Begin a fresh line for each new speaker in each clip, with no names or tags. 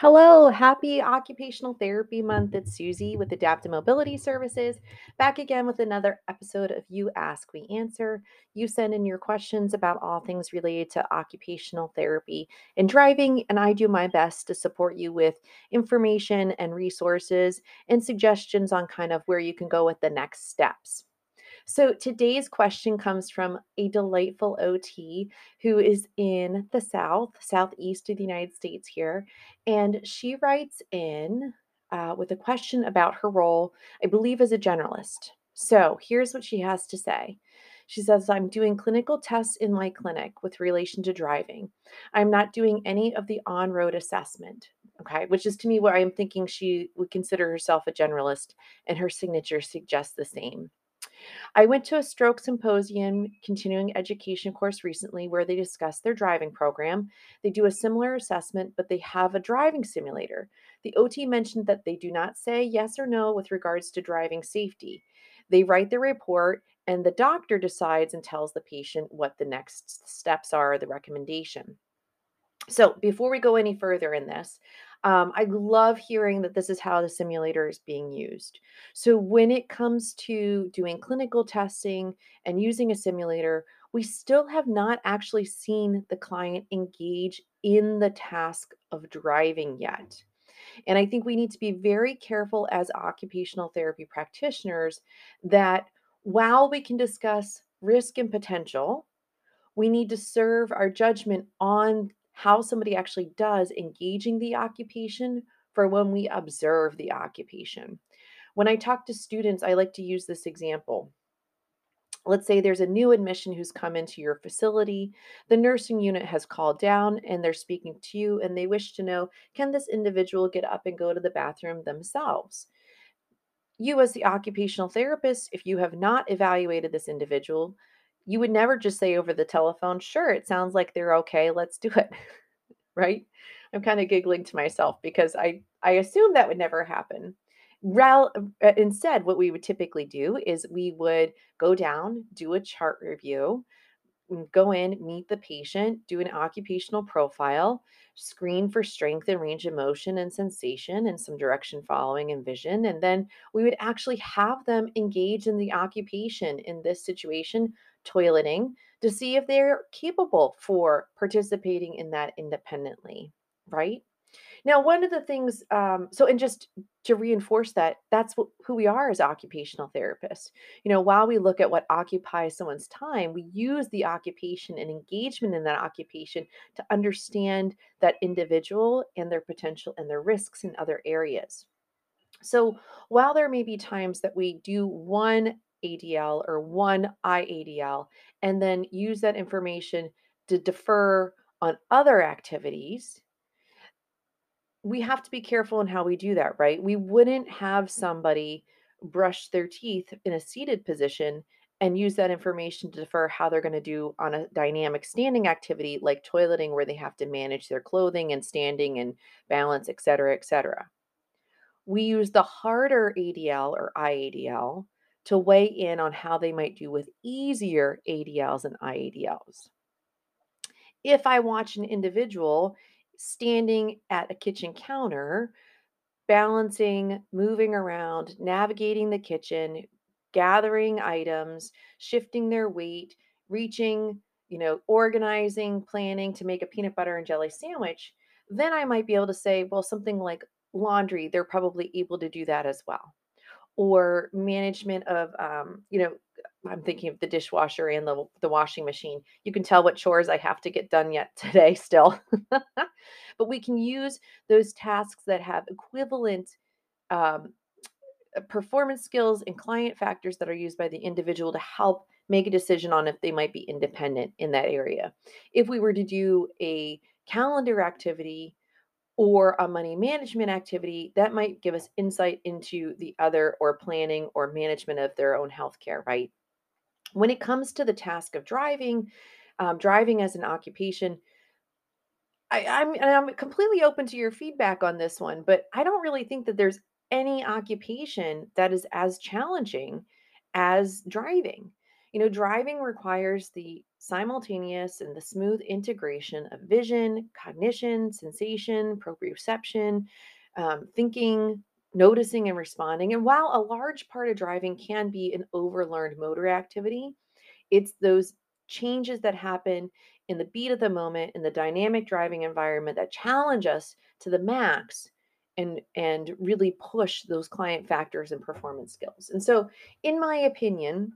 Hello, happy Occupational Therapy Month. It's Susie with Adaptive Mobility Services, back again with another episode of You Ask, We Answer. You send in your questions about all things related to occupational therapy and driving, and I do my best to support you with information and resources and suggestions on kind of where you can go with the next steps. So today's question comes from a delightful OT who is in the South, Southeast of the United States here. And she writes in uh, with a question about her role, I believe, as a generalist. So here's what she has to say. She says, I'm doing clinical tests in my clinic with relation to driving. I'm not doing any of the on road assessment. Okay, which is to me where I'm thinking she would consider herself a generalist, and her signature suggests the same. I went to a stroke symposium continuing education course recently where they discussed their driving program. They do a similar assessment, but they have a driving simulator. The OT mentioned that they do not say yes or no with regards to driving safety. They write the report, and the doctor decides and tells the patient what the next steps are, the recommendation. So, before we go any further in this, um, I love hearing that this is how the simulator is being used. So, when it comes to doing clinical testing and using a simulator, we still have not actually seen the client engage in the task of driving yet. And I think we need to be very careful as occupational therapy practitioners that while we can discuss risk and potential, we need to serve our judgment on how somebody actually does engaging the occupation for when we observe the occupation. When I talk to students, I like to use this example. Let's say there's a new admission who's come into your facility. The nursing unit has called down and they're speaking to you and they wish to know can this individual get up and go to the bathroom themselves? You, as the occupational therapist, if you have not evaluated this individual, you would never just say over the telephone, sure, it sounds like they're okay, let's do it. right? I'm kind of giggling to myself because I I assume that would never happen. Rel- uh, instead, what we would typically do is we would go down, do a chart review, go in, meet the patient, do an occupational profile, screen for strength and range of motion and sensation and some direction following and vision. And then we would actually have them engage in the occupation in this situation toileting to see if they're capable for participating in that independently, right? Now, one of the things, um, so and just to reinforce that, that's what, who we are as occupational therapists. You know, while we look at what occupies someone's time, we use the occupation and engagement in that occupation to understand that individual and their potential and their risks in other areas. So, while there may be times that we do one ADL or one IADL and then use that information to defer on other activities, we have to be careful in how we do that, right? We wouldn't have mm. somebody brush their teeth in a seated position and use that information to defer how they're going to do on a dynamic standing activity like toileting where they have to manage their clothing and standing and balance et cetera et cetera. We use the harder adl or iadl to weigh in on how they might do with easier ADLs and IADLs. If I watch an individual standing at a kitchen counter, balancing, moving around, navigating the kitchen, gathering items, shifting their weight, reaching, you know, organizing, planning to make a peanut butter and jelly sandwich, then I might be able to say, well, something like laundry, they're probably able to do that as well or management of um, you know i'm thinking of the dishwasher and the, the washing machine. You can tell what chores i have to get done yet today still. But we can use those tasks that have equivalent um, uh, performance skills and client factors that are used by the individual to help make a decision on if they might be independent in that area. If we were to do a calendar activity or a money management activity that might give us insight into the other or planning or management of their own healthcare, right? When it comes to the task of driving, um, driving as an occupation, I, I'm I'm completely open to your feedback on this one, but I don't really think that there's any occupation that is as challenging as driving. You know, driving requires the simultaneous and the smooth integration of vision, cognition, sensation, proprioception, um, thinking, noticing, and responding. And while a large part of driving can be an overlearned motor activity, it's those changes that happen in the beat of the moment in the dynamic driving environment that challenge us to the max and and really push those client factors and performance skills. And so in my opinion,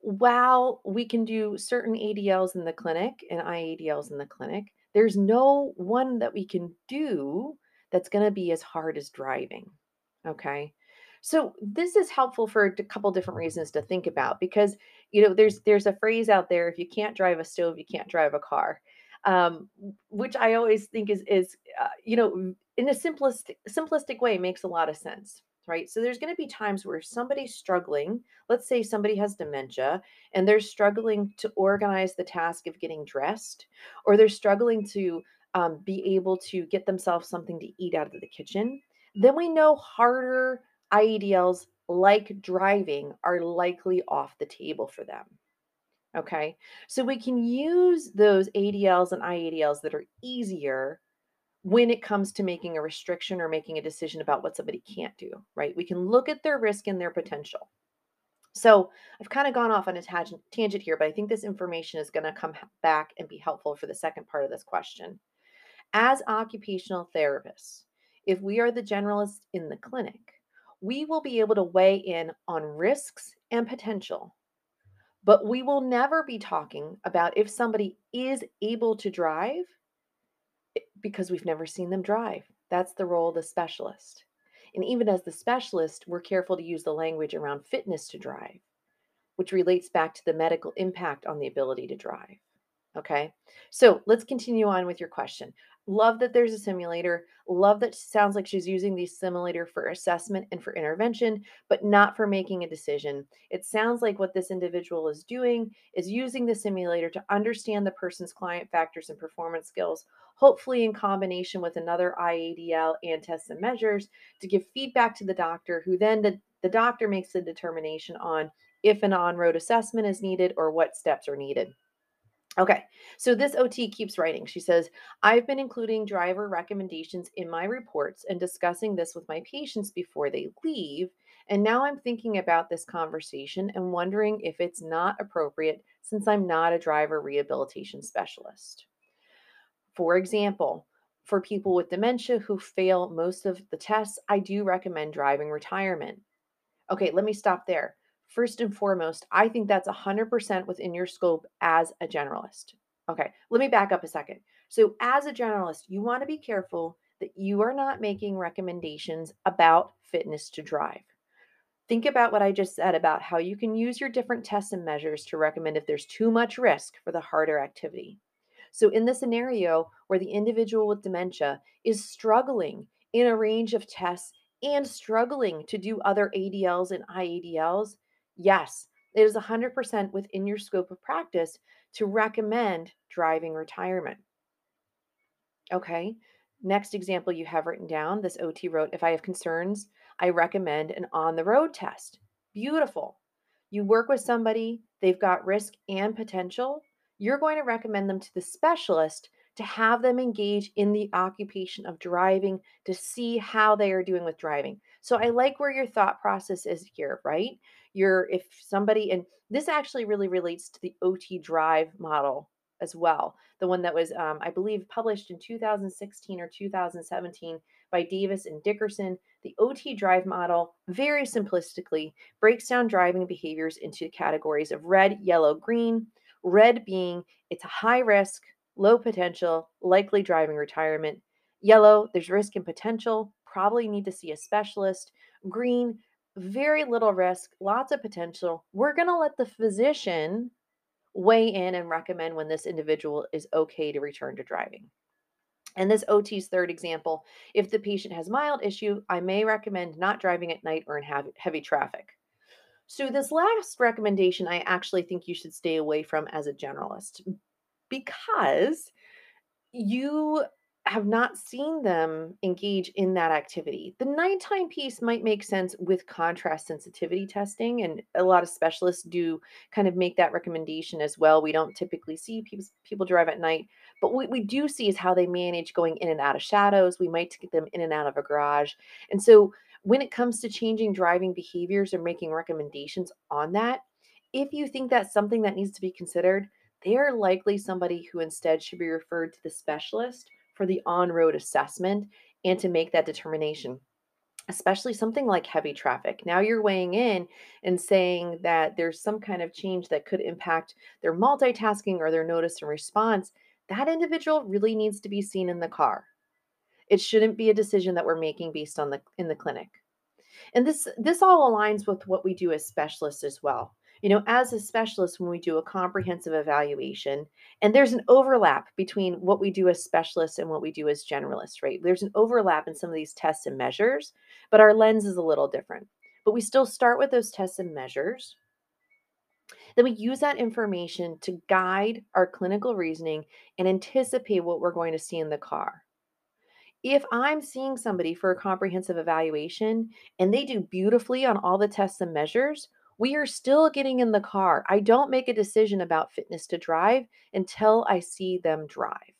while we can do certain ADLs in the clinic and IADLs in the clinic, there's no one that we can do that's going to be as hard as driving. Okay. So this is helpful for a couple different reasons to think about because you know there's there's a phrase out there if you can't drive a stove you can't drive a car um, which I always think is is uh, you know in a simplest simplistic way makes a lot of sense right? So there's going to be times where somebody's struggling, let's say somebody has dementia and they're struggling to organize the task of getting dressed, or they're struggling to um, be able to get themselves something to eat out of the kitchen. Then we know harder IADLs like driving are likely off the table for them. Okay. So we can use those ADLs and IADLs that are easier when it comes to making a restriction or making a decision about what somebody can't do, right? We can look at their risk and their potential. So I've kind of gone off on a tangent, here, but I think this information is going to come back and be helpful for the second part of this question. As occupational therapists, if we are the generalists in the clinic, we will be able to weigh in on risks and potential, but we will never be talking about if somebody is able to drive because we've never seen them drive. That's the role of the specialist. And even as the specialist, we're careful to use the language around fitness to drive, which relates back to the medical impact on the ability to drive. Okay, so let's continue on with your question. Love that there's a simulator. Love that sounds like she's using the simulator for assessment and for intervention, but not for making a decision. It sounds like what this individual is doing is using the simulator to understand the person's client factors and performance skills, hopefully in combination with another IADL and tests and measures to give feedback to the doctor, who then the, the doctor makes the determination on if an on road assessment is needed or what steps are needed. Okay, so this OT keeps writing. She says, I've been including driver recommendations in my reports and discussing this with my patients before they leave. And now I'm thinking about this conversation and wondering if it's not appropriate since I'm not a driver rehabilitation specialist. For example, for people with dementia who fail most of the tests, I do recommend driving retirement. Okay, let me stop there. First and foremost, I think that's 100% within your scope as a generalist. Okay, let me back up a second. So, as a generalist, you want to be careful that you are not making recommendations about fitness to drive. Think about what I just said about how you can use your different tests and measures to recommend if there's too much risk for the harder activity. So, in the scenario where the individual with dementia is struggling in a range of tests and struggling to do other ADLs and IADLs, Yes, it is 100% within your scope of practice to recommend driving retirement. Okay. Next example you have written down this OT wrote if I have concerns, I recommend an on the road test. Beautiful. You work with somebody, they've got risk and potential. You're going to recommend them to the specialist to have them engage in the occupation of driving to see how they are doing with driving. So I like where your thought process is here, right? You're if somebody and this actually really relates to the OT drive model as well. The one that was, um, I believe, published in 2016 or 2017 by Davis and Dickerson. The OT drive model, very simplistically, breaks down driving behaviors into categories of red, yellow, green. Red being it's a high risk, low potential, likely driving retirement. Yellow, there's risk and potential, probably need to see a specialist. Green, very little risk, lots of potential. We're going to let the physician weigh in and recommend when this individual is okay to return to driving. And this OT's third example if the patient has mild issue, I may recommend not driving at night or in heavy traffic. So, this last recommendation, I actually think you should stay away from as a generalist because you have not seen them engage in that activity. The nighttime piece might make sense with contrast sensitivity testing, and a lot of specialists do kind of make that recommendation as well. We don't typically see people, people drive at night, but what we do see is how they manage going in and out of shadows. We might get them in and out of a garage. And so when it comes to changing driving behaviors or making recommendations on that, if you think that's something that needs to be considered, they're likely somebody who instead should be referred to the specialist for the on road assessment and to make that determination especially something like heavy traffic. Now you're weighing in and saying that there's some kind of change that could impact their multitasking or their notice and response. That individual really needs to be seen in the car. It shouldn't be a decision that we're making based on the in the clinic. And this this all aligns with what we do as specialists as well you know, as a specialist, when we do a comprehensive evaluation, and there's an overlap between what we do as specialists and what we do as generalists, right? There's an overlap in some of these tests and measures, but our lens is a little different. But we still start with those tests and measures. Then we use that information to guide our clinical reasoning and anticipate what we're going to see in the car. If I'm seeing somebody for a comprehensive evaluation and they do beautifully on all the tests and measures, we are still getting in the car. I don't make a decision about fitness to drive until I see them drive.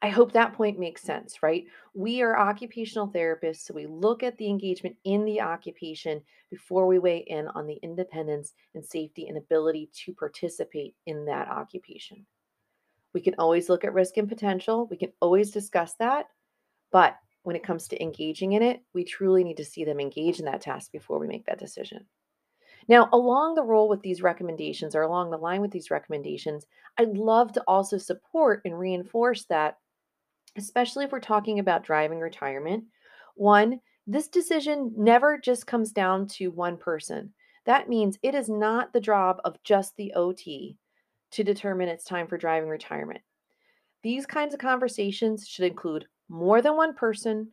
I hope that point makes sense, right? We are occupational therapists, so we look at the engagement in the occupation before we weigh in on the independence and safety and ability to participate in that occupation. We can always look at risk and potential, we can always discuss that, but when it comes to engaging in it, we truly need to see them engage in that task before we make that decision. Now, along the role with these recommendations or along the line with these recommendations, I'd love to also support and reinforce that, especially if we're talking about driving retirement. One, this decision never just comes down to one person. That means it is not the job of just the OT to determine it's time for driving retirement. These kinds of conversations should include more than one person,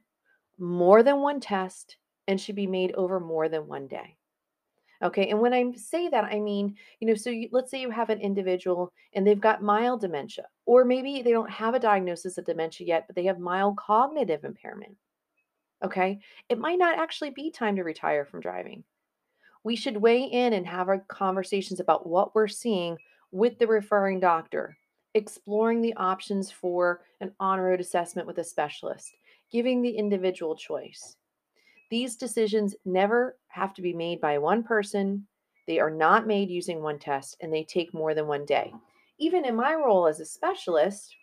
more than one test, and should be made over more than one day. Okay. And when I say that, I mean, you know, so you, let's say you have an individual and they've got mild dementia, or maybe they don't have a diagnosis of dementia yet, but they have mild cognitive impairment. Okay. It might not actually be time to retire from driving. We should weigh in and have our conversations about what we're seeing with the referring doctor, exploring the options for an on road assessment with a specialist, giving the individual choice. These decisions never have to be made by one person. They are not made using one test and they take more than one day. Even in my role as a specialist,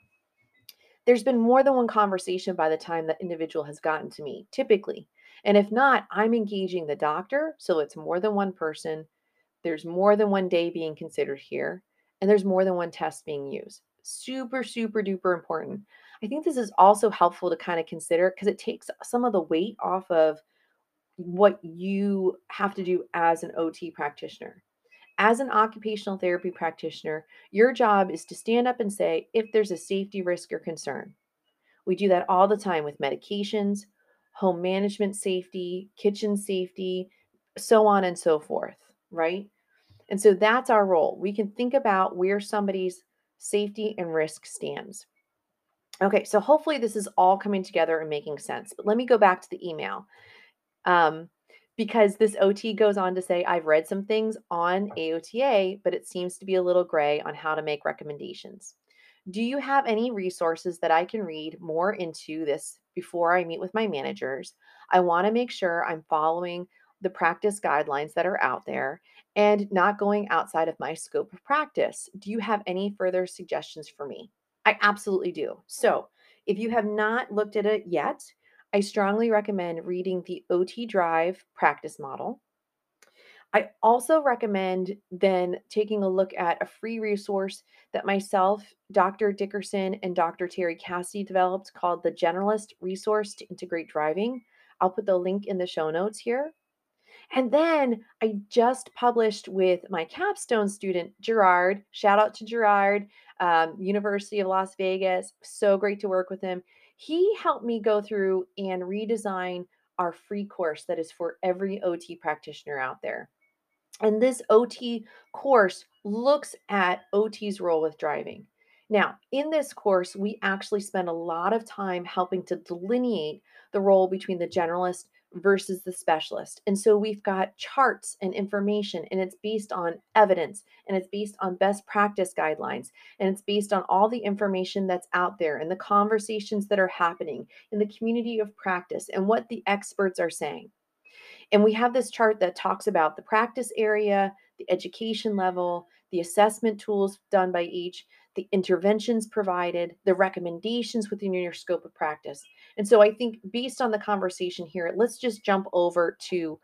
there's been more than one conversation by the time that individual has gotten to me, typically. And if not, I'm engaging the doctor. So it's more than one person. There's more than one day being considered here, and there's more than one test being used. Super, super duper important. I think this is also helpful to kind of consider because it takes some of the weight off of what you have to do as an OT practitioner. As an occupational therapy practitioner, your job is to stand up and say if there's a safety risk or concern. We do that all the time with medications, home management safety, kitchen safety, so on and so forth, right? And so that's our role. We can think about where somebody's safety and risk stands. Okay, so hopefully this is all coming together and making sense. But let me go back to the email. Um, because this OT goes on to say, I've read some things on AOTA, but it seems to be a little gray on how to make recommendations. Do you have any resources that I can read more into this before I meet with my managers? I want to make sure I'm following the practice guidelines that are out there and not going outside of my scope of practice. Do you have any further suggestions for me? I absolutely do. So, if you have not looked at it yet, I strongly recommend reading the OT Drive practice model. I also recommend then taking a look at a free resource that myself, Dr. Dickerson, and Dr. Terry Cassidy developed called the Generalist Resource to Integrate Driving. I'll put the link in the show notes here. And then I just published with my capstone student, Gerard. Shout out to Gerard, um, University of Las Vegas. So great to work with him. He helped me go through and redesign our free course that is for every OT practitioner out there. And this OT course looks at OT's role with driving. Now, in this course, we actually spend a lot of time helping to delineate the role between the generalist versus the specialist. And so we've got charts and information, and it's based on evidence, and it's based on best practice guidelines, and it's based on all the information that's out there and the conversations that are happening in the community of practice and what the experts are saying. And we have this chart that talks about the practice area, the education level, the assessment tools done by each, the interventions provided, the recommendations within your scope of practice. And so I think based on the conversation here, let's just jump over to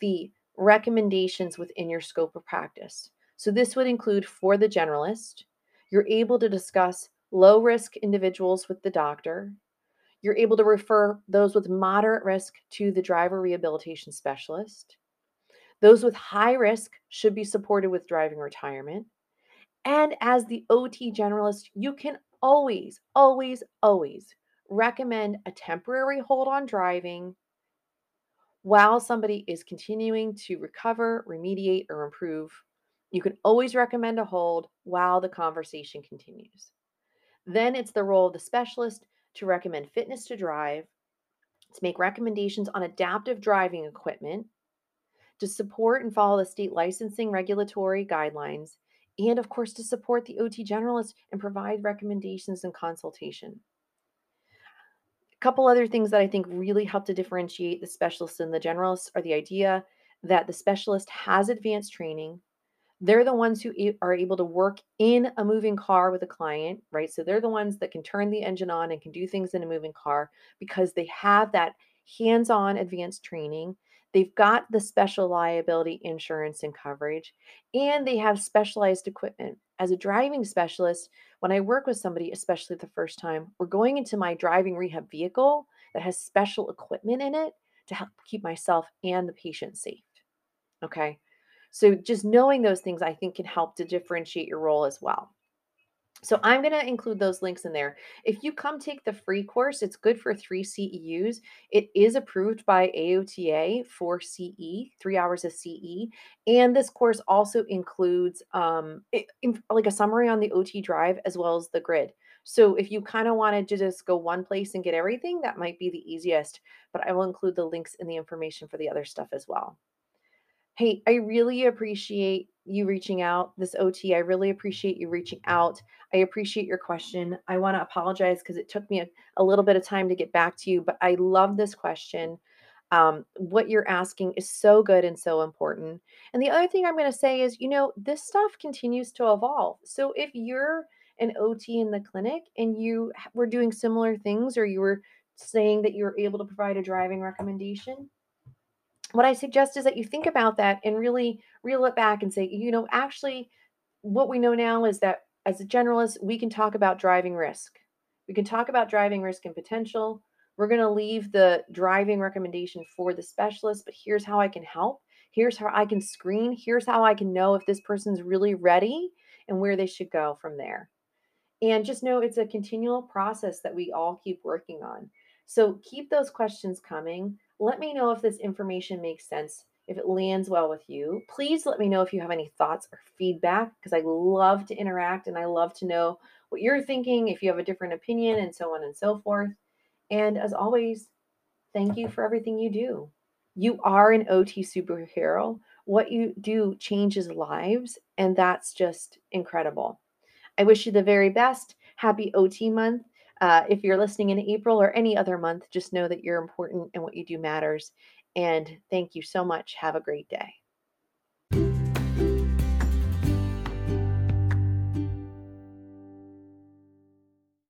the recommendations within your scope of practice. So this would include for the generalist, you're able to discuss low risk individuals with the doctor. You're able to refer those with moderate risk to the driver rehabilitation specialist. Those with high risk should be supported with driving retirement. And as the OT generalist, you can always, always, always recommend a temporary hold on driving while somebody is continuing to recover, remediate, or improve. You can always recommend a hold while the conversation continues. Then it's the role of the specialist to recommend fitness to drive, to make recommendations on adaptive driving equipment, to support and follow the state licensing regulatory guidelines, and of course, to support the OT generalist and provide recommendations and consultation. A couple other things that I think really help to differentiate the specialist and the generalist are the idea that the specialist has advanced training. They're the ones who are able to work in a moving car with a client, right? So they're the ones that can turn the engine on and can do things in a moving car because they have that hands on advanced training. They've got the special liability insurance and coverage, and they have specialized equipment. As a driving specialist, when I work with somebody, especially the first time, we're going into my driving rehab vehicle that has special equipment in it to help keep myself and the patient safe. Okay. So just knowing those things, I think, can help to differentiate your role as well. So I'm going to include those links in there. If you come take the free course, it's good for three CEUs. It is approved by AOTA for CE, three hours of CE. And this course also includes um, it, like a summary on the OT drive as well as the grid. So if you kind of wanted to just go one place and get everything, that might be the easiest. But I will include the links in the information for the other stuff as well. Hey, I really appreciate you reaching out, this OT. I really appreciate you reaching out. I appreciate your question. I want to apologize because it took me a, a, little bit of time to get back to you, but I love this question. Um, what you're asking is so good and so important. And the other thing I'm going to say is, you know, this stuff continues to evolve. So if you're an OT in the clinic and you were doing similar things or you were saying that you were able to provide a driving recommendation, what I suggest is that you think about that and really reel it back and say, you know, actually, what we know now is that as a generalist, we can talk about driving risk. We can talk about driving risk and potential. We're going to leave the driving recommendation for the specialist, but here's how I can help. Here's how I can screen. Here's how I can know if this person's really ready and where they should go from there. And just know it's a continual process that we all keep working on. So keep those questions coming. Let me know if this information makes sense, if it lands well with you. Please let me know if you have any thoughts or feedback because I love to interact and I love to know what you're thinking, if you have a different opinion, and so on and so forth. And as always, thank you for everything you do. You are an OT superhero. What you do changes lives, and that's just incredible. I wish you the very best. Happy OT month. Uh, if you're listening in April or any other month, just know that you're important and what you do matters. And thank you so much. Have a great day.